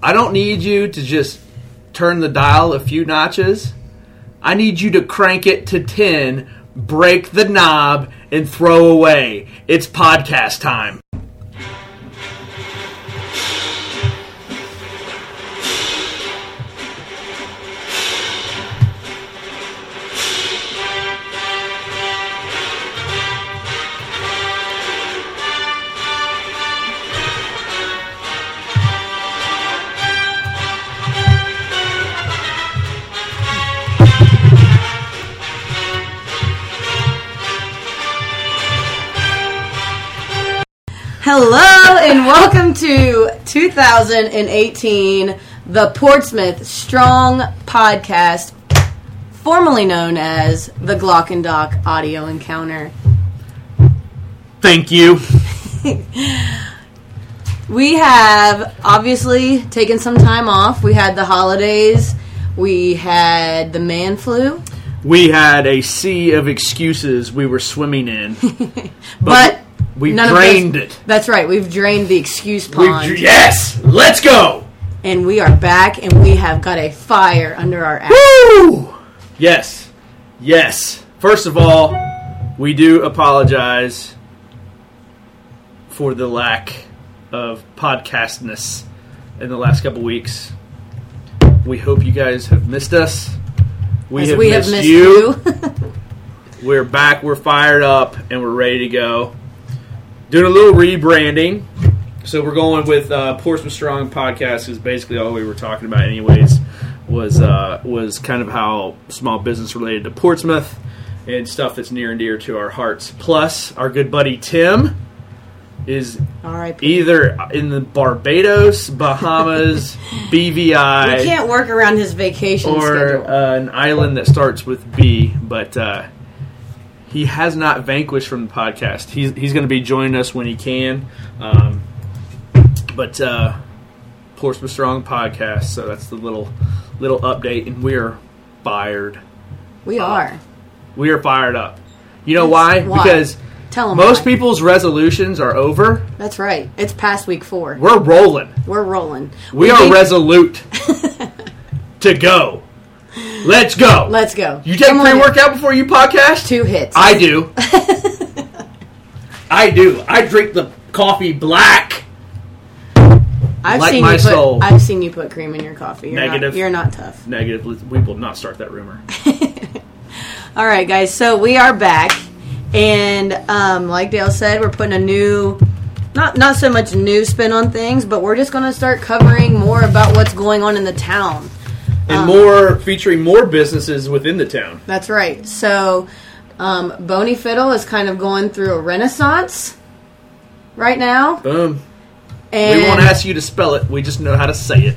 I don't need you to just turn the dial a few notches. I need you to crank it to 10, break the knob, and throw away. It's podcast time. Hello and welcome to 2018, the Portsmouth Strong Podcast, formerly known as the Glock and Dock Audio Encounter. Thank you. We have obviously taken some time off. We had the holidays, we had the man flu, We had a sea of excuses we were swimming in. but we none drained those, it. That's right, we've drained the excuse pond. yes, let's go. and we are back and we have got a fire under our ass. Woo! Yes, yes. First of all, we do apologize for the lack of podcastness in the last couple weeks. We hope you guys have missed us. We, As have, we missed have missed you. you. We're back. We're fired up, and we're ready to go. Doing a little rebranding. So we're going with uh, Portsmouth Strong podcast. Is basically all we were talking about, anyways. Was uh, was kind of how small business related to Portsmouth and stuff that's near and dear to our hearts. Plus, our good buddy Tim is either in the Barbados, Bahamas, B V I We can't work around his vacation or schedule. uh, an island that starts with B, but uh, he has not vanquished from the podcast. He's he's going to be joining us when he can. Um, but uh, Portsmouth Strong podcast, so that's the little little update, and we're fired. we are. We are fired up. You know why? Why? Because Tell them most why. people's resolutions are over. That's right. It's past week four. We're rolling. We're rolling. We are think- resolute to go. Let's go. Let's go. You take Come pre workout before you podcast? Two hits. I do. I do. I drink the coffee black. I've like seen my you put, soul. I've seen you put cream in your coffee. You're Negative. Not, you're not tough. Negative. We will not start that rumor. All right, guys. So we are back, and um, like Dale said, we're putting a new, not not so much new spin on things, but we're just going to start covering more about what's going on in the town. And more featuring more businesses within the town. That's right. So, um, Boneyfiddle is kind of going through a renaissance right now, Boom. and we won't ask you to spell it. We just know how to say it.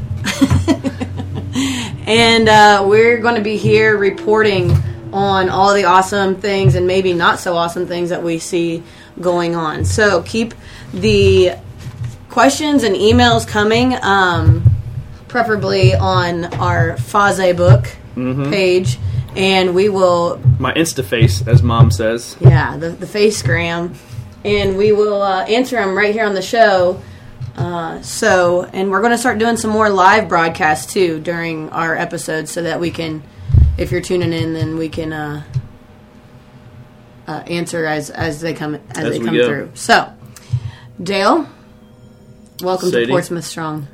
and uh, we're going to be here reporting on all the awesome things and maybe not so awesome things that we see going on. So keep the questions and emails coming, um, preferably on our Faze book page, and we will My Insta face, as mom says. Yeah, the, the facegram. And we will uh, answer them right here on the show. Uh, so, and we're going to start doing some more live broadcasts too during our episodes so that we can, if you're tuning in, then we can uh, uh, answer as, as they come as, As they come go. through. So, Dale, welcome Sadie. to Portsmouth Strong.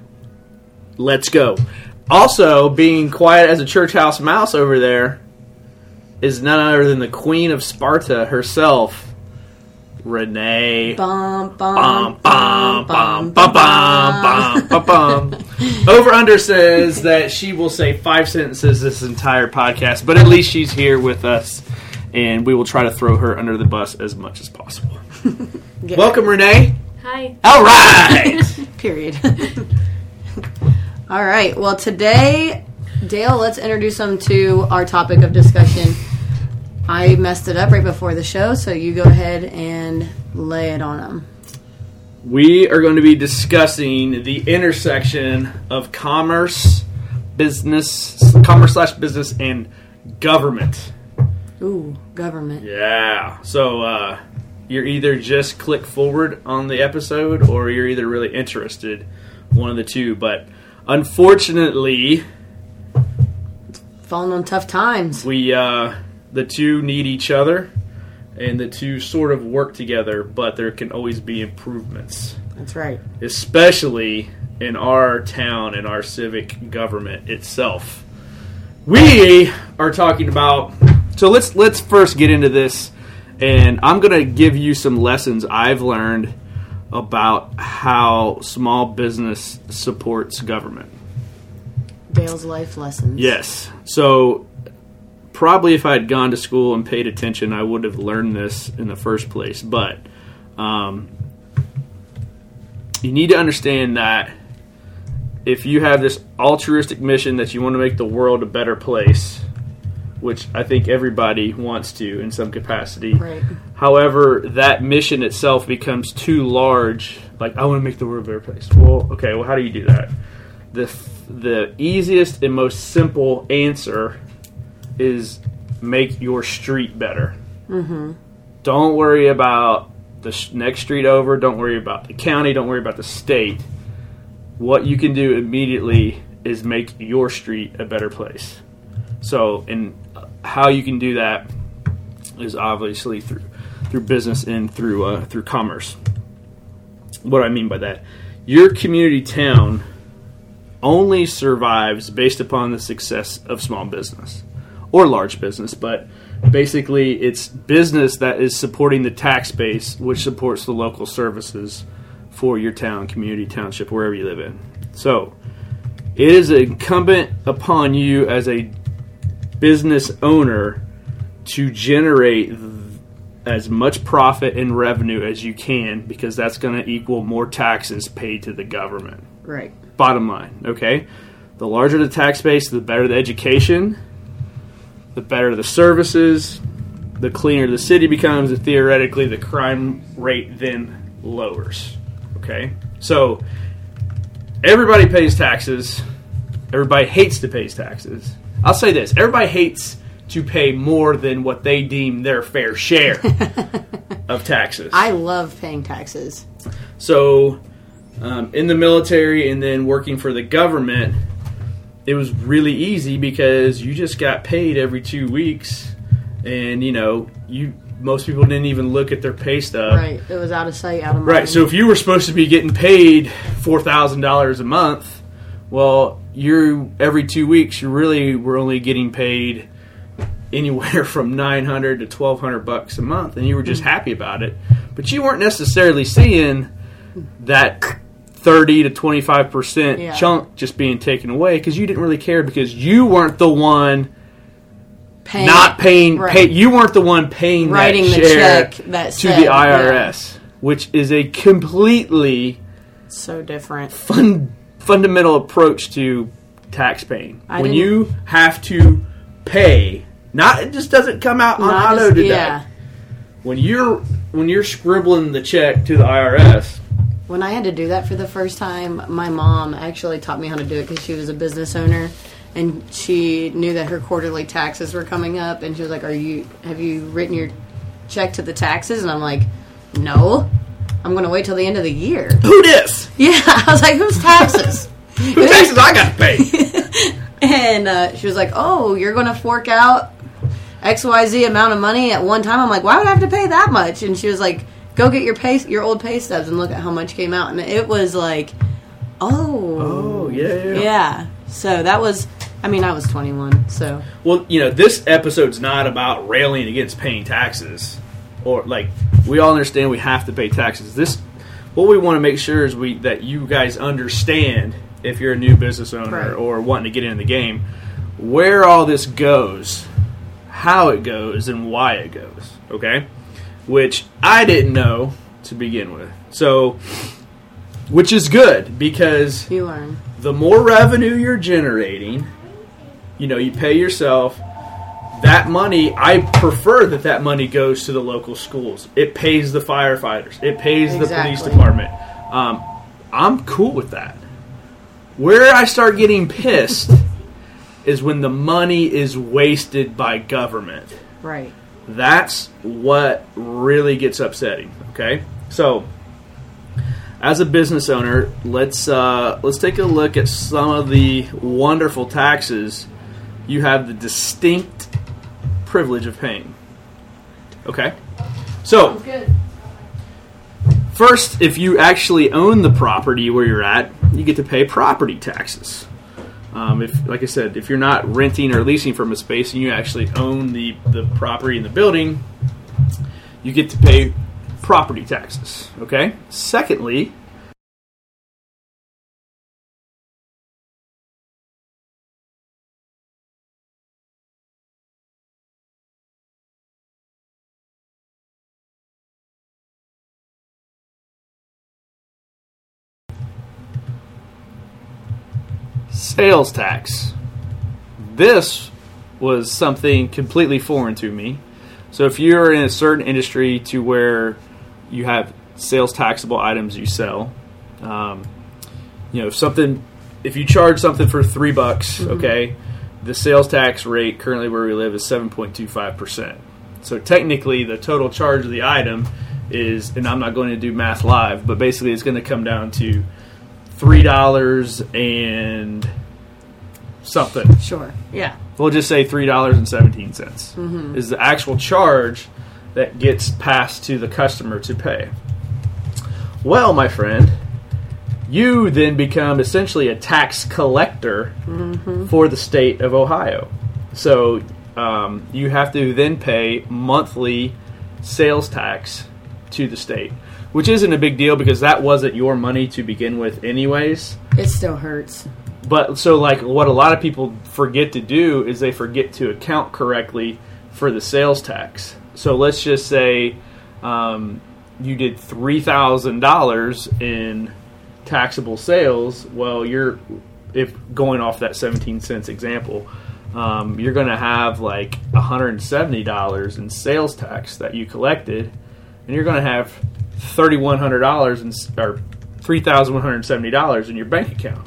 Let's go. Also, being quiet as a church house mouse over there is none other than the Queen of Sparta herself, Renee. Bum, bum, Bum, bum, bum, bum, bum, bum, bum, bum. Over under says that she will say five sentences this entire podcast, but at least she's here with us, and we will try to throw her under the bus as much as possible. Yeah, Welcome, Renee. Hi. All right. Period. All right. Well, today, Dale, let's introduce them to our topic of discussion. I messed it up right before the show, so you go ahead and lay it on them. We are going to be discussing the intersection of commerce, business, commerce slash business, and government. Ooh, government. Yeah. So uh, you're either just click forward on the episode, or you're either really interested, one of the two. But unfortunately, Falling on tough times. we uh, the two need each other, and the two sort of work together. But there can always be improvements, That's right. especially in our town and our civic government itself. We are talking about. So let's let's first get into this, and I'm gonna give you some lessons I've learned about how small business supports government. Dale's life lessons. Yes. So probably if I had gone to school and paid attention, I would have learned this in the first place. But um, you need to understand that if you have this altruistic mission that you want to make the world a better place, which I think everybody wants to in some capacity. Right. However, that mission itself becomes too large. Like, I want to make the world a better place. Well, okay, well, how do you do that? The, the easiest and most simple answer is make your street better. Mm-hmm. Don't worry about the next street over. Don't worry about the county. Don't worry about the state. What you can do immediately is make your street a better place. So, and how you can do that is obviously through through business and through uh, through commerce. What I mean by that, your community town only survives based upon the success of small business or large business, but basically it's business that is supporting the tax base, which supports the local services for your town, community, township, wherever you live in. So, it is incumbent upon you as a business owner to generate th- as much profit and revenue as you can because that's going to equal more taxes paid to the government. Right. Bottom line, okay? The larger the tax base, the better the education, the better the services, the cleaner the city becomes, and theoretically the crime rate then lowers. Okay? So everybody pays taxes. Everybody hates to pay taxes. I'll say this everybody hates to pay more than what they deem their fair share of taxes. I love paying taxes. So, um, in the military and then working for the government, it was really easy because you just got paid every two weeks, and you know you most people didn't even look at their pay stub. Right. It was out of sight, out of mind. Right. So if you were supposed to be getting paid four thousand dollars a month, well, you're every two weeks you really were only getting paid anywhere from nine hundred to twelve hundred bucks a month, and you were just mm-hmm. happy about it. But you weren't necessarily seeing that thirty to twenty five percent Yeah. chunk just being taken away because you didn't really care because you weren't the one Paying, not paying. right. Pay, you weren't the one paying Writing that the check that to said, the IRS, which is a completely So different. fun, fundamental approach to tax paying. I when didn't- you have to pay, not it just doesn't come out on Not auto as- deduct. yeah. When you're when you're scribbling the check to the IRS, When I had to do that for the first time, my mom actually taught me how to do it because she was a business owner, and she knew that her quarterly taxes were coming up, and she was like, "Are you? Have you written your check to the taxes?" And I'm like, "No, I'm going to wait till the end of the year." who this? Yeah, I was like, "Whose taxes?" Who taxes I got to pay? And uh, she was like, "Oh, you're going to fork out X Y Z amount of money at one time." I'm like, "Why would I have to pay that much?" And she was like, "Go get your pay, your old pay stubs and look at how much came out." And it was like, "Oh, oh yeah, yeah. yeah." So that was, I mean, I was 21, so Well, you know, this episode's not about railing against paying taxes, or like we all understand we have to pay taxes. This, what we want to make sure is we that you guys understand if you're a new business owner Right. or wanting to get into the game, where all this goes, how it goes, and why it goes. Okay, which I didn't know to begin with. So, which is good because you learn. the more revenue you're generating, you know, you pay yourself. That money, I prefer that that money goes to the local schools. It pays the firefighters. It pays the police department. Um, I'm cool with that. Where I start getting pissed is when the money is wasted by government. Right. That's what really gets upsetting. Okay, so as a business owner, let's uh, let's take a look at some of the wonderful taxes you have the distinct privilege of paying. Okay, so. First, if you actually own the property where you're at, you get to pay property taxes. Um, if, like I said, if you're not renting or leasing from a space and you actually own the, the property in the building, you get to pay property taxes. Okay. Secondly, sales tax. This was something completely foreign to me. So if you're in a certain industry to where you have sales taxable items you sell, um, you know, if something, if you charge something for three bucks, okay, the sales tax rate currently where we live is seven point two five percent. So technically, the total charge of the item is, and I'm not going to do math live, but basically, it's going to come down to three dollars and something. Sure. Yeah. We'll just say three dollars and seventeen cents is the actual charge that gets passed to the customer to pay. Well, my friend, you then become essentially a tax collector for the state of Ohio. So um, you have to then pay monthly sales tax to the state, which isn't a big deal because that wasn't your money to begin with, anyways. It still hurts. But so, like, what a lot of people forget to do is they forget to account correctly for the sales tax. So let's just say um, you did three thousand dollars in taxable sales. Well, you're if going off that seventeen cents example, um, you're going to have like one hundred and seventy dollars in sales tax that you collected, and you're going to have thirty one hundred dollars or three thousand one hundred seventy dollars in your bank account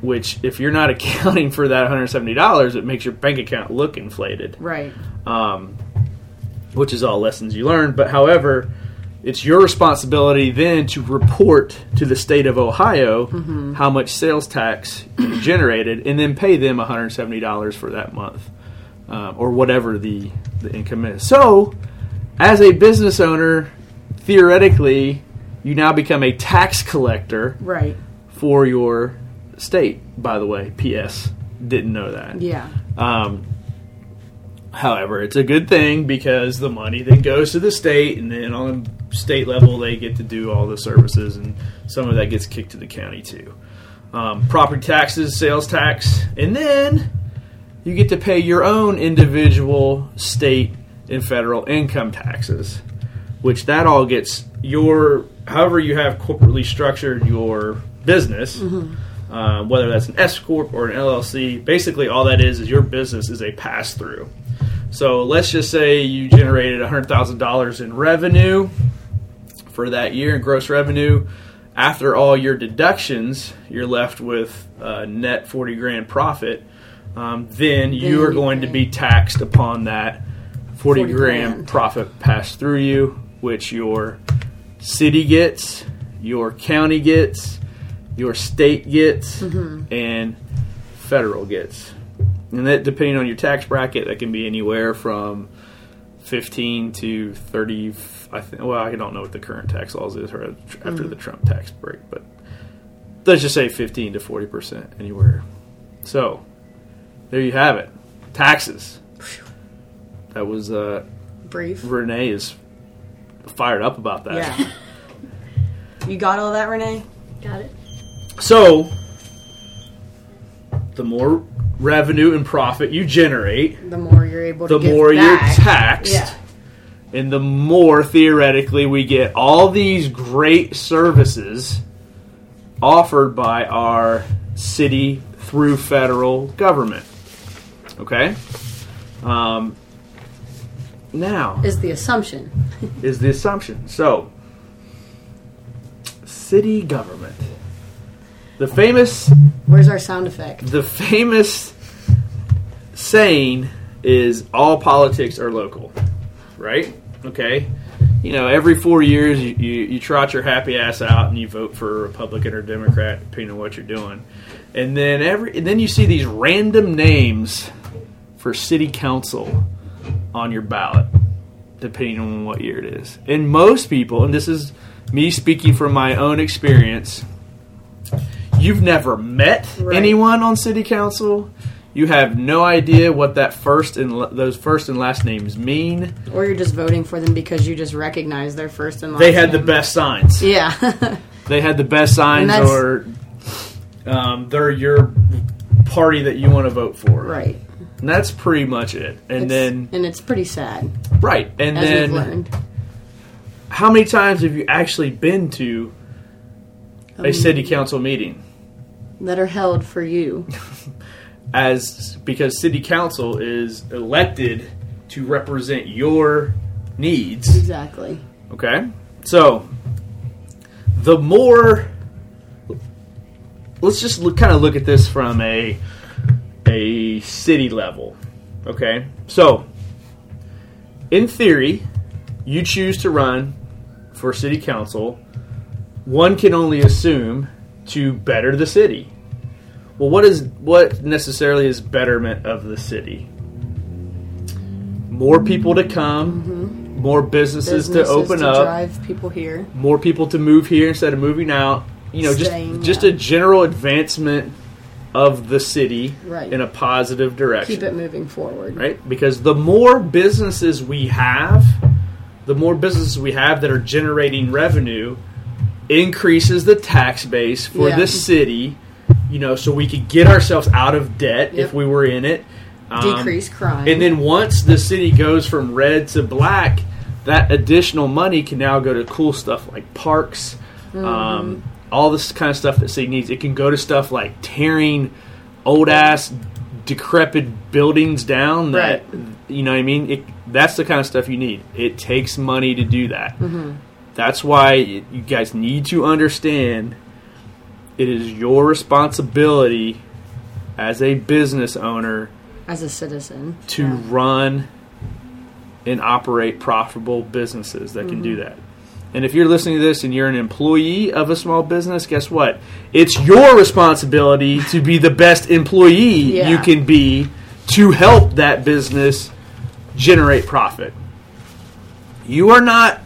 which if you're not accounting for that $170 it makes your bank account look inflated Right. um, which is all lessons you learn but however it's your responsibility then to report to the state of ohio how much sales tax you generated and then pay them $170 for that month um, or whatever the, the income is so as a business owner theoretically you now become a tax collector Right. for your state. By the way, P.S. Didn't know that. Yeah. Um, however, it's a good thing because the money then goes to the state, and then on state level, they get to do all the services, and some of that gets kicked to the county too. Um, property taxes, sales tax, and then you get to pay your own individual state and federal income taxes, which that all gets your however you have corporately structured your business. Uh, whether that's an S corp or an LLC, basically all that is is your business is a pass through. So let's just say you generated hundred thousand dollars in revenue for that year in gross revenue. After all your deductions, you're left with uh, net forty grand profit. Um, then you are going to be taxed upon that 40, 40 grand, grand. profit passed through you, which your city gets, your county gets, your state gets, Mm-hmm. and federal gets. And that, depending on your tax bracket, that can be anywhere from 15 to 30. I think. Well, I don't know what the current tax laws is or after Mm-hmm. the Trump tax break, but let's just say 15 to 40 percent anywhere. So there you have it. Taxes. That was uh, Brief. Renee is fired up about that. Yeah. you got all that, Renee? Got it. So the more revenue and profit you generate, The more you're able to the more you're taxed. Yeah. And the more theoretically we get all these great services offered by our city through federal government. Okay? Um, now Is the assumption. is the assumption. So, city government. The famous Where's our sound effect? the famous saying is all politics are local, right? Okay. you know, every four years you, you, you trot your happy ass out and you vote for a Republican or Democrat, depending on what you're doing. And then every and then you see these random names for city council on your ballot, depending on what year it is. And most people, and this is me speaking from my own experience, you've never met Right. anyone on city council. You have no idea what that first and la- those first and last names mean. Or you're just voting for them because you just recognize their first and last They had the best signs. Yeah. They had the best signs, or um, they're your party that you want to vote for. right. And that's pretty much it. And It's- then and it's pretty sad right, and then learned. how many times have you actually been to a Um, city council meeting? That are held for you. As because city council is elected to represent your needs. Exactly. Okay? So, the more. Let's just look, kind of look at this from a, a city level. Okay? So, in theory, you choose to run for city council. One can only assume to better the city. Well, what is what necessarily is betterment of the city? More people to come, mm-hmm. more businesses, Businesses to open to up, drive people here. more people to move here instead of moving out. You know, Staying, just just yeah. a general advancement of the city Right. in a positive direction. Keep it moving forward. right? Because the more businesses we have, the more businesses we have that are generating revenue, increases the tax base for Yeah. the city. You know, so we could get ourselves out of debt Yep. if we were in it. Um, Decrease crime. and then once the city goes from red to black, that additional money can now go to cool stuff like parks, Mm-hmm. um, all this kind of stuff that city needs. It can go to stuff like tearing old ass, decrepit buildings down. That Right. you know what I mean. It, that's the kind of stuff you need. It takes money to do that. Mm-hmm. That's why you guys need to understand. It is your responsibility as a business owner as a citizen. to Yeah. run and operate profitable businesses that Mm-hmm. can do that. And if you're listening to this and you're an employee of a small business, guess what? It's your responsibility to be the best employee Yeah. you can be to help that business generate profit. You are not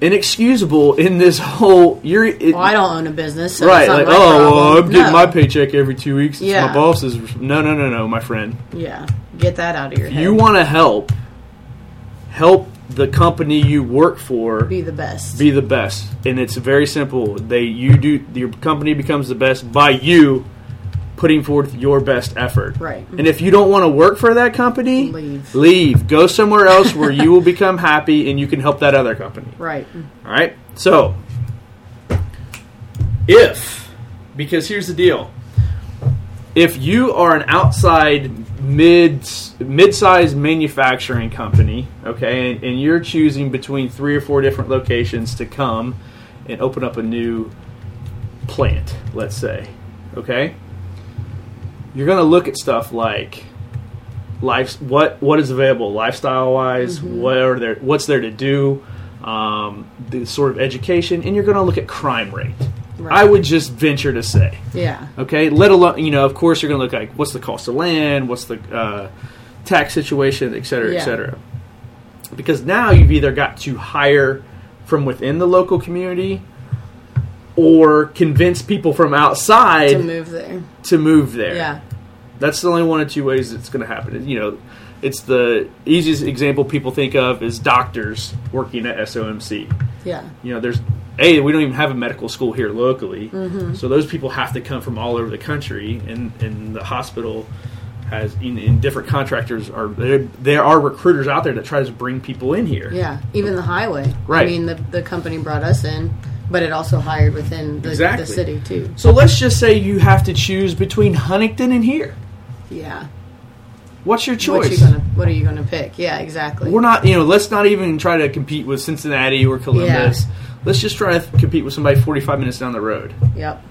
inexcusable in this whole you're it, Well, I don't own a business, so right like oh well i'm getting No. my paycheck every two weeks Yeah. my boss's no no no no my friend Yeah, get that out of your head. you want to help help the company you work for be the best. be the best and it's very simple they you do your company becomes the best by you putting forth your best effort Right. and if you don't want to work for that company Leave. leave go somewhere else where you will become happy and you can help that other company right. all right. So, if because here's the deal, if you are an outside mid mid-sized manufacturing company, okay, and, and you're choosing between three or four different locations to come and open up a new plant, let's say, okay, you're going to look at stuff like life what what is available lifestyle wise what are there what's there to do um, the sort of education and you're going to look at crime rate Right. i would just venture to say Yeah. okay let alone you know of course you're going to look like what's the cost of land what's the uh, tax situation et cetera Yeah. et cetera because now you've either got to hire from within the local community or convince people from outside To move there. to move there Yeah. That's the only one or two ways it's going to happen. You know, it's the easiest example people think of is doctors working at SOMC. Yeah. You know, there's a we don't even have a medical school here locally, mm-hmm. so those people have to come from all over the country, and and the hospital has in, in different contractors are there. There are recruiters out there that try to bring people in here. Yeah. Even the highway. Right. I mean, the the company brought us in, but it also hired within the, Exactly. the city too. So let's just say you have to choose between Huntington and here. Yeah. What's your choice? What you gonna What are you gonna pick? Yeah. Exactly. We're not, you know, let's not even try to compete with Cincinnati or Columbus. Let's just try to compete with somebody 45 minutes down the road. Yep.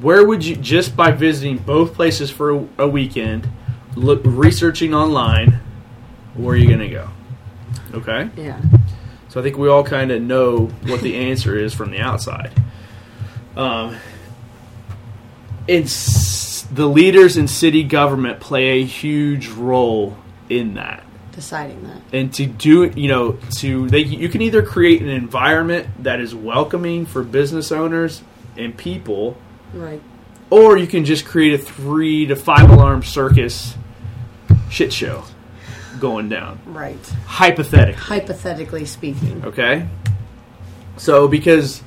Where would you, just by visiting both places for a, a weekend, look researching online, where are you going to go? Okay? Yeah. So I think we all kind of know what the answer is from the outside. Um, it's the leaders in city government play a huge role in that Deciding that. and to do it, you know, to they you can either create an environment that is welcoming for business owners and people, Right. or you can just create a three to five alarm circus shit show going down. Right. Hypothetically, Hypothetically speaking. okay. So because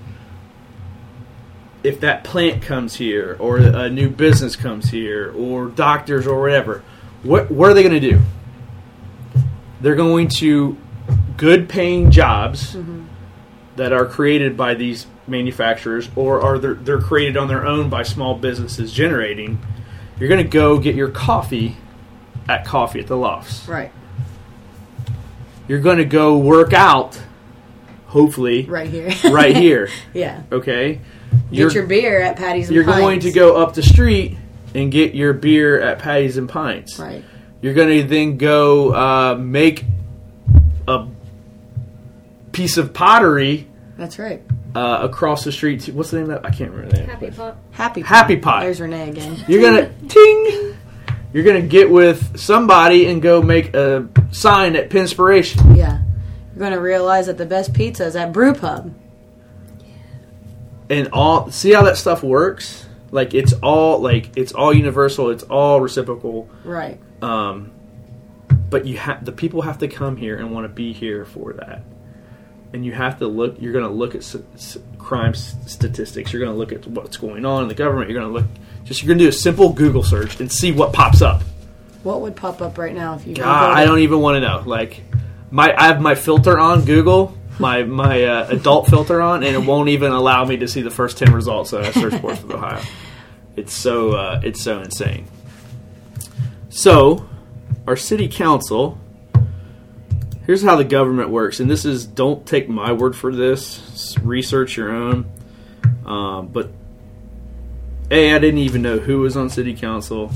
if that plant comes here, or a new business comes here, or doctors or whatever, what what are they going to do? They're going to good paying jobs mm-hmm. that are created by these manufacturers, or are they're, they're created on their own by small businesses generating. You're going to go get your coffee at Coffee at the Lofts. Right. You're going to go work out, hopefully, Right here. right here. yeah. Okay, Get your beer at Patty's and you're going to go up the street and get your beer at Patty's and Pints. Right. You're going to then go uh, make a piece of pottery That's right. uh, across the street. To, what's the name of that? I can't remember the name. Happy but- Pot. Happy Happy Pot. There's Renee again. You're gonna ting. You're gonna get with somebody and go make a sign at Pinspiration. Yeah. You're going to realize that the best pizza is at Brew Pub. And all see how that stuff works like it's all like it's all universal it's all reciprocal Right. um but you have the people have to come here and want to be here for that and you have to look you're going to look at s- s- crime s- statistics you're going to look at what's going on in the government you're going to look just you're going to do a simple google search and see what pops up What would pop up right now if you God, I don't even want to know. Like, my I have my filter on Google, my my uh, adult filter on, and it won't even allow me to see the first ten results that I search for from Ohio. It's so uh, it's so insane. So, our city council. Here's how the government works, and this is don't take my word for this. Research your own. Um, but a, I didn't even know who was on city council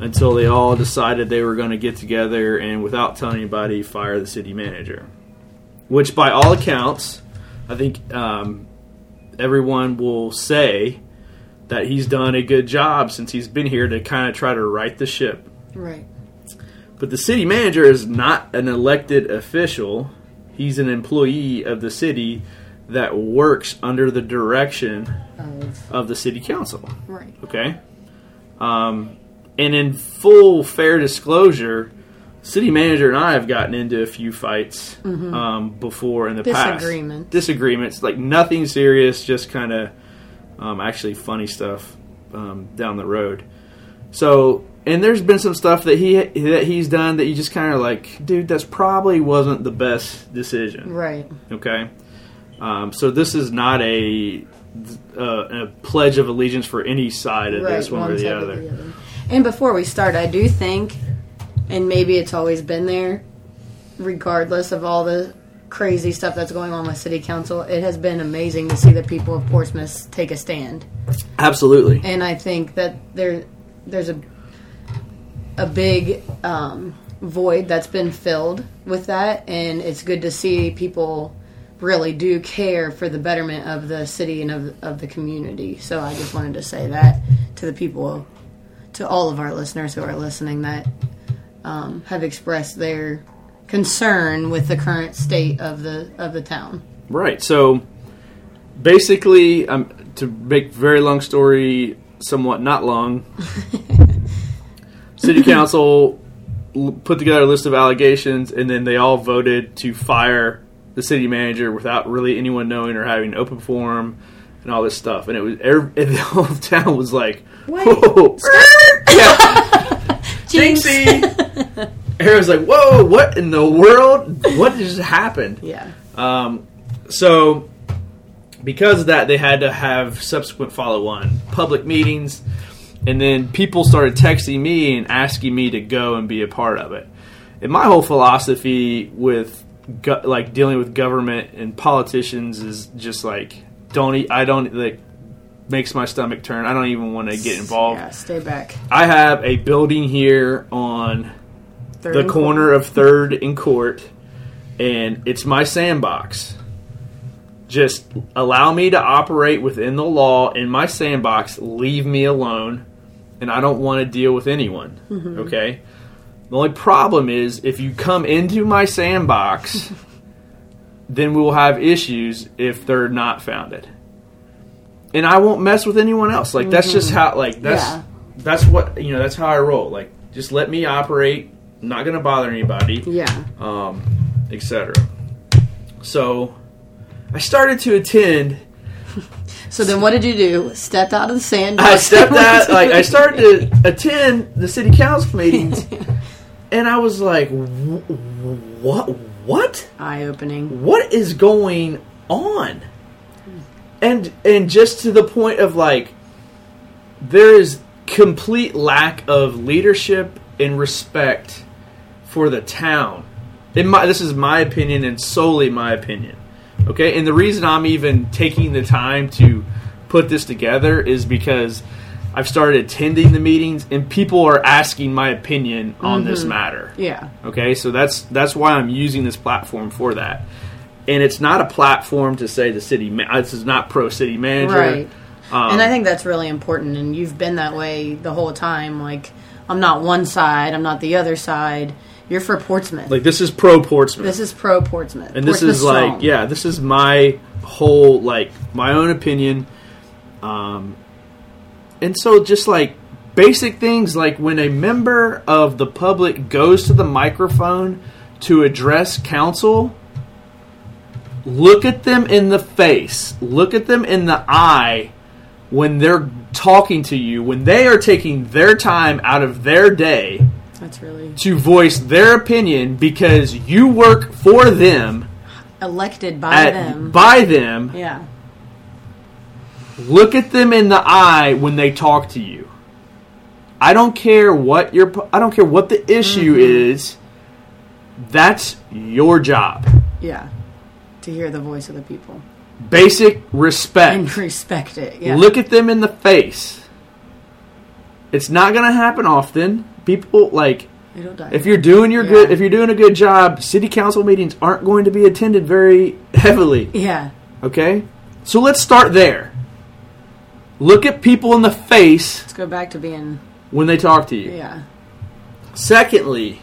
until they all decided they were going to get together and, without telling anybody, fire the city manager. Which, by all accounts, I think um, everyone will say that he's done a good job since he's been here to kind of try to right the ship. Right. But the city manager is not an elected official. He's an employee of the city that works under the direction Of, of the city council. right. Okay. Um, and in full fair disclosure, city manager and I have gotten into a few fights um, before in the past. Disagreements. Disagreements, like nothing serious, just kind of um, actually funny stuff um, down the road. So, and there's been some stuff that he that he's done that you just kind of like, dude, that's probably wasn't the best decision. Right. Okay. Um, so this is not a, uh, a pledge of allegiance for any side of right. this one, or the side other. And before we start, I do think, and maybe it's always been there, regardless of all the crazy stuff that's going on with City Council, it has been amazing to see the people of Portsmouth take a stand. Absolutely. and I think that there there's a a big um, void that's been filled with that, and it's good to see people really do care for the betterment of the city and of of the community. So I just wanted to say that to the people, to all of our listeners who are listening that um, have expressed their concern with the current state of the of the town. Right. So basically, um, to make very long story somewhat not long, city council put together a list of allegations, and then they all voted to fire the city manager without really anyone knowing or having an open forum and all this stuff. And it was every, and the whole town was like, Wait. "Whoa, yeah." Jinx. Jinxie. Everyone's like, "Whoa, what in the world? What just happened?" Yeah. Um, so, because of that, they had to have subsequent follow on public meetings, and then people started texting me and asking me to go and be a part of it. And my whole philosophy with go- like dealing with government and politicians is just like don't I don't like makes my stomach turn. I don't even want to get involved. Yeah. Stay back. I have a building here on Third the corner of Third and Court and it's my sandbox. Just allow me to operate within the law in my sandbox. Leave me alone, and I don't want to deal with anyone. Mm-hmm. Okay. The only problem is if you come into my sandbox, then we will have issues if they're not founded. And I won't mess with anyone else. Like that's just how like that's Yeah. that's what you know, that's how I roll. Like just let me operate, not gonna bother anybody, Yeah. um, etc. So I started to attend So then, what did you do? Stepped out of the sand. I stepped out like I started to attend the city council meetings and I was like what what Eye opening. what is going on and and just to the point of like there is complete lack of leadership and respect for the town. In my this is my opinion and solely my opinion okay? And the reason i'm even taking the time to put this together is because i've started attending the meetings and people are asking my opinion on this mm-hmm. matter. Yeah. Okay, so that's that's why I'm using this platform for that. And it's not a platform to say the city. Ma- this is not pro city manager. Right. Um, and I think that's really important. And you've been that way the whole time. Like, I'm not one side. I'm not the other side. You're for Portsmouth. like this is pro Portsmouth, this is pro Portsmouth. and this is like strong. yeah, this is my whole like my own opinion. Um, and so just like basic things like when a member of the public goes to the microphone to address council look at them in the face look at them in the eye when they're talking to you when they are taking their time out of their day That's really to voice their opinion because you work for them elected by at, them. by them yeah. look at them in the eye when they talk to you. I don't care what your I don't care what the issue Mm-hmm. is. That's your job. Yeah. To hear the voice of the people Basic respect. and respect it. Yeah. Look at them in the face. It's not going to happen often. People like if you're doing your good if you're doing a good job, city council meetings aren't going to be attended very heavily. yeah. Okay? So let's start there. Look at people in the face Let's go back to being. when they talk to you. Yeah. Secondly,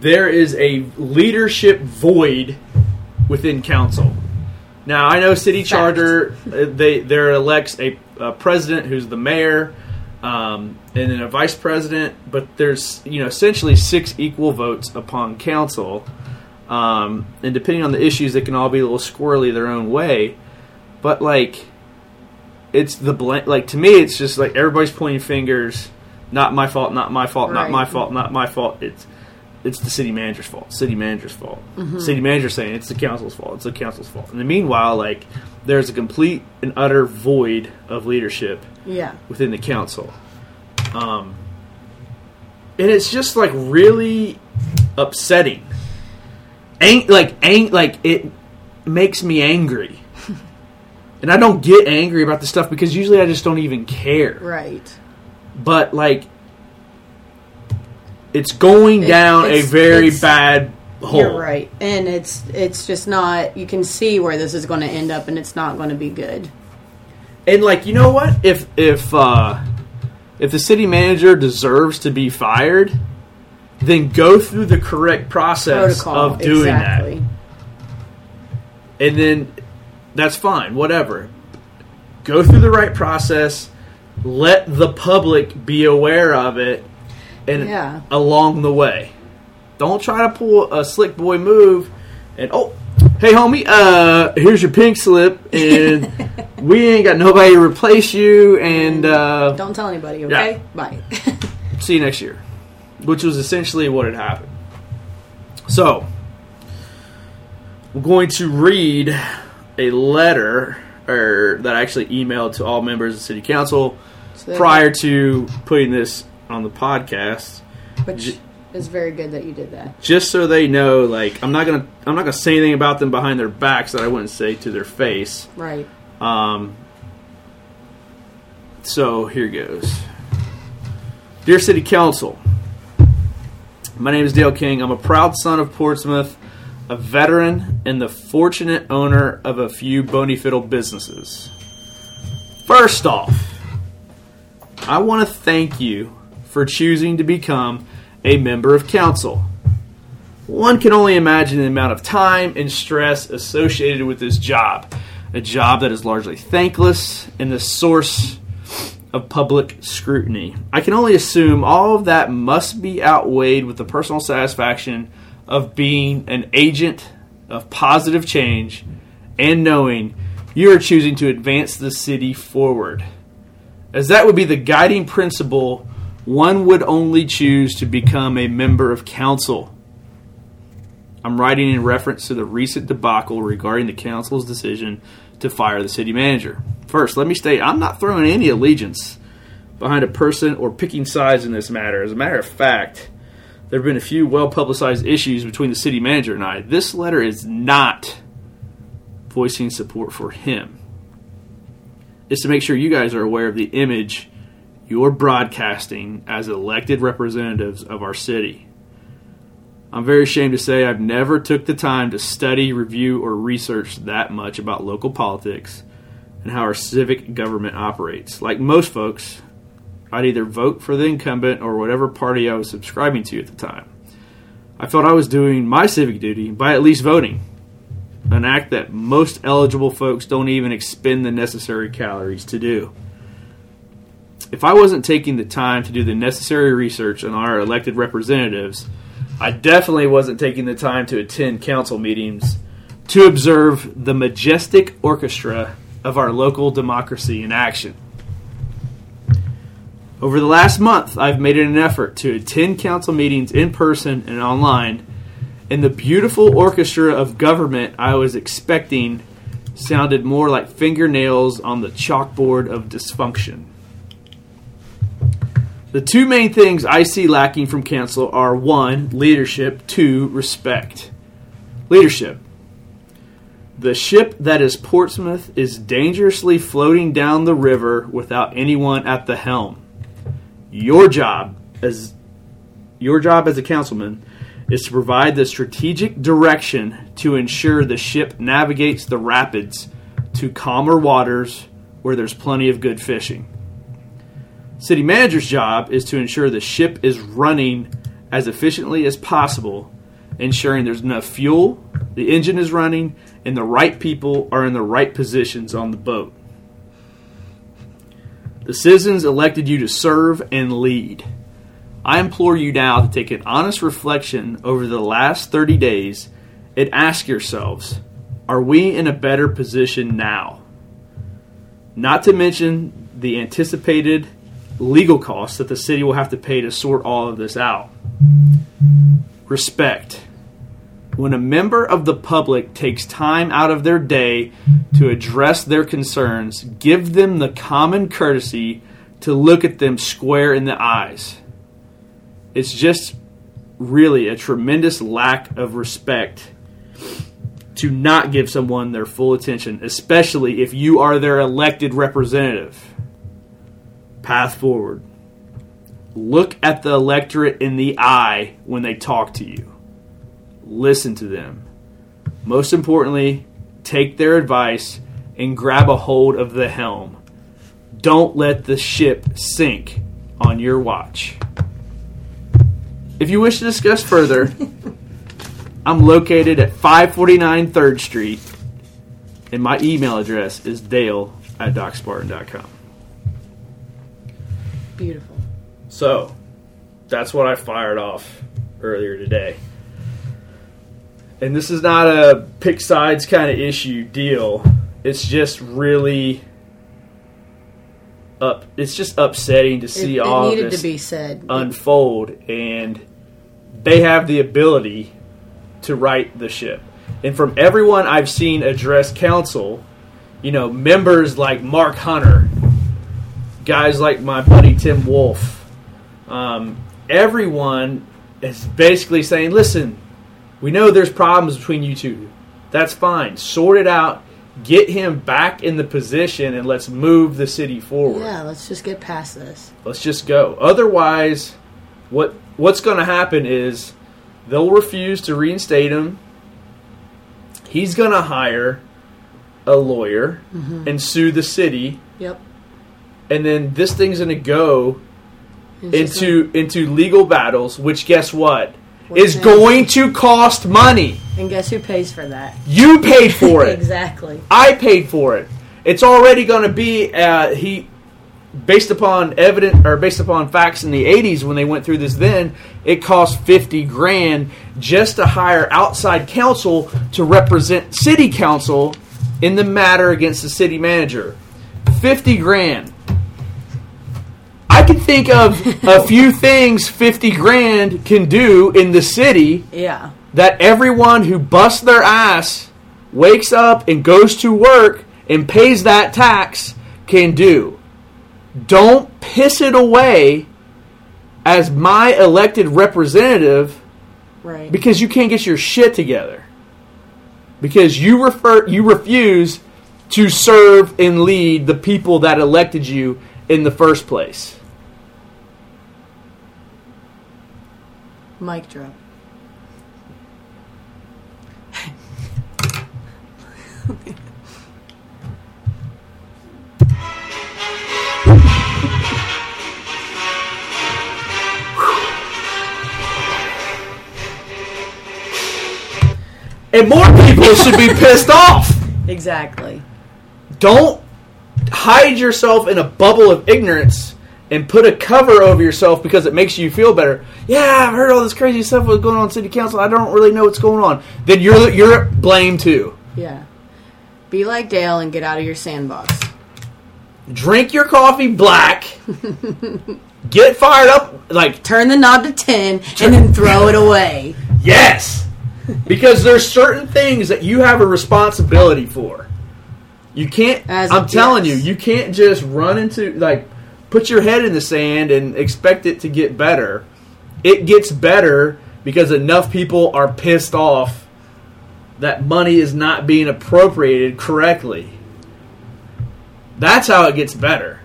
there is a leadership void within council. Now, I know city Fact. charter uh, they there elects a, a president who's the mayor, um, and then a vice president. But there's you know essentially six equal votes upon council, um, and depending on the issues, they can all be a little squirrely their own way. But like, it's the blank. Like to me, it's just like everybody's pointing fingers. Not my fault. Not my fault. Not my fault. Not my fault. It's it's the city manager's fault. City manager's fault. City manager saying it's the council's fault. It's the council's fault. And the meanwhile, like there's a complete and utter void of leadership Yeah. within the council. Um, and it's just like really upsetting. Ang- like ang- like it makes me angry. and I don't get angry about the stuff because usually I just don't even care. Right. But like it's going down a very bad hole. You're right. And it's it's just not. You can see where this is going to end up, and it's not going to be good. And like, you know what? If if uh, if the city manager deserves to be fired, then go through the correct process Protocol. of doing exactly. that, and then that's fine. Whatever. Go through the right process. Let the public be aware of it, and Yeah. along the way, don't try to pull a slick boy move. And oh, hey homie, uh, here's your pink slip, and we ain't got nobody to replace you, and uh, Don't tell anybody. Okay. Bye. see you next year. Which was essentially what had happened. So, I'm going to read a letter or that I actually emailed to all members of the city council So prior to putting this on the podcast. which is very good that you did that. just so they know like i'm not gonna i'm not gonna say anything about them behind their backs that i wouldn't say to their face Right. um so here goes dear city council my name is dale king i'm a proud son of portsmouth a veteran, and the fortunate owner of a few Boneyfiddle businesses. First off, I want to thank you for choosing to become a member of council. One can only imagine the amount of time and stress associated with this job, a job that is largely thankless and the source of public scrutiny. I can only assume all of that must be outweighed with the personal satisfaction of being an agent of positive change and knowing you are choosing to advance the city forward. As that would be the guiding principle, one would only choose to become a member of council. I'm writing in reference to the recent debacle regarding the council's decision to fire the city manager. First, let me state I'm not throwing any allegiance behind a person or picking sides in this matter. As a matter of fact, there have been a few well publicized issues between the city manager and I. This letter is not voicing support for him. It's to make sure you guys are aware of the image you're broadcasting as elected representatives of our city. I'm very ashamed to say I've never took the time to study, review, or research that much about local politics and how our civic government operates. Like most folks, I'd either vote for the incumbent or whatever party I was subscribing to at the time. I felt I was doing my civic duty by at least voting, an act that most eligible folks don't even expend the necessary calories to do. If I wasn't taking the time to do the necessary research on our elected representatives, I definitely wasn't taking the time to attend council meetings to observe the majestic orchestra of our local democracy in action. Over the last month, I've made an effort to attend council meetings in person and online, and the beautiful orchestra of government I was expecting sounded more like fingernails on the chalkboard of dysfunction. The two main things I see lacking from council are one, leadership, two, respect. Leadership. The ship that is Portsmouth is dangerously floating down the river without anyone at the helm your job as your job as a councilman is to provide the strategic direction to ensure the ship navigates the rapids to calmer waters where there's plenty of good fishing. City manager's job is to ensure the ship is running as efficiently as possible, ensuring there's enough fuel, the engine is running, and the right people are in the right positions on the boat. The citizens elected you to serve and lead. I implore you now to take an honest reflection over the last 30 days and ask yourselves are we in a better position now? Not to mention the anticipated legal costs that the city will have to pay to sort all of this out. Respect when a member of the public takes time out of their day to address their concerns, give them the common courtesy to look at them square in the eyes. It's just really a tremendous lack of respect to not give someone their full attention, especially if you are their elected representative. Path forward. Look at the electorate in the eye when they talk to you listen to them. Most importantly, take their advice and grab a hold of the helm. Don't let the ship sink on your watch. If you wish to discuss further, I'm located at 549 3rd Street, and my email address is dale at docspartan.com. Beautiful. So, that's what I fired off earlier today and this is not a pick sides kind of issue deal. It's just really up. It's just upsetting to see it, it all needed this to be said. unfold, and they have the ability to right the ship. And from everyone I've seen address council, you know, members like Mark Hunter, guys like my buddy Tim Wolf, um, everyone is basically saying, "Listen, we know there's problems between you two. That's fine. Sort it out. Get him back in the position and let's move the city forward. Yeah, let's just get past this. Let's just go. Otherwise, what what's going to happen is they'll refuse to reinstate him he's going to hire a lawyer and sue the city, Yep. And then this thing's going to go into into legal battles. Which guess what What's going to cost money. and guess who pays for that? You paid for it. exactly. I paid for it. It's already going to be uh, he based upon evidence or based upon facts in the 80s when they went through this then it cost 50 grand just to hire outside counsel to represent city council in the matter against the city manager 50 grand can think of a few things 50 grand can do in the city Yeah. that everyone who busts their ass wakes up and goes to work and pays that tax can do. Don't piss it away as my elected representative Right. because you can't get your shit together. Because you refer you refuse to serve and lead the people that elected you in the first place. Mic drop. And more people should be pissed off. Exactly. don't hide yourself in a bubble of ignorance and put a cover over yourself because it makes you feel better. Yeah, I've heard all this crazy stuff was going on city council. I don't really know what's going on. Then you're you're blamed too. Yeah. Be like Dale and get out of your sandbox. Drink your coffee black. get fired up like Turn the knob to 10 and then throw it away. yes. Because there's certain things that you have a responsibility for. You can't As I'm telling you, you can't just run into like put your head in the sand and expect it to get better. It gets better because enough people are pissed off that money is not being appropriated correctly. That's how it gets better.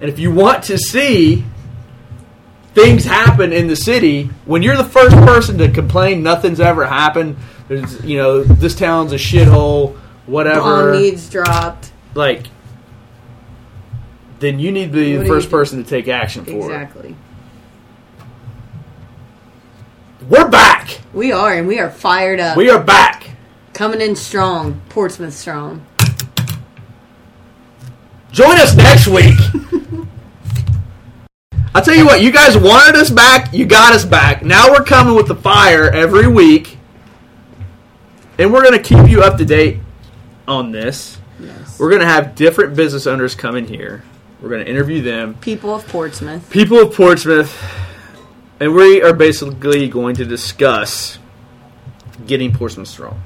And if you want to see things happen in the city, when you're the first person to complain nothing's ever happened, there's you know, this town's a shithole, whatever Bomb needs dropped. like then you need to be What the first person to take action for Exactly. it. Exactly. We're back. We are, and we are fired up. We are back. Coming in strong. Portsmouth strong. Join us next week. I'll tell you what, you guys wanted us back, you got us back. Now we're coming with the fire every week. And we're going to keep you up to date on this. Yes. We're going to have different business owners come in here. We're going to interview them. People of Portsmouth. people of Portsmouth, and we are basically going to discuss getting Portsmouth strong.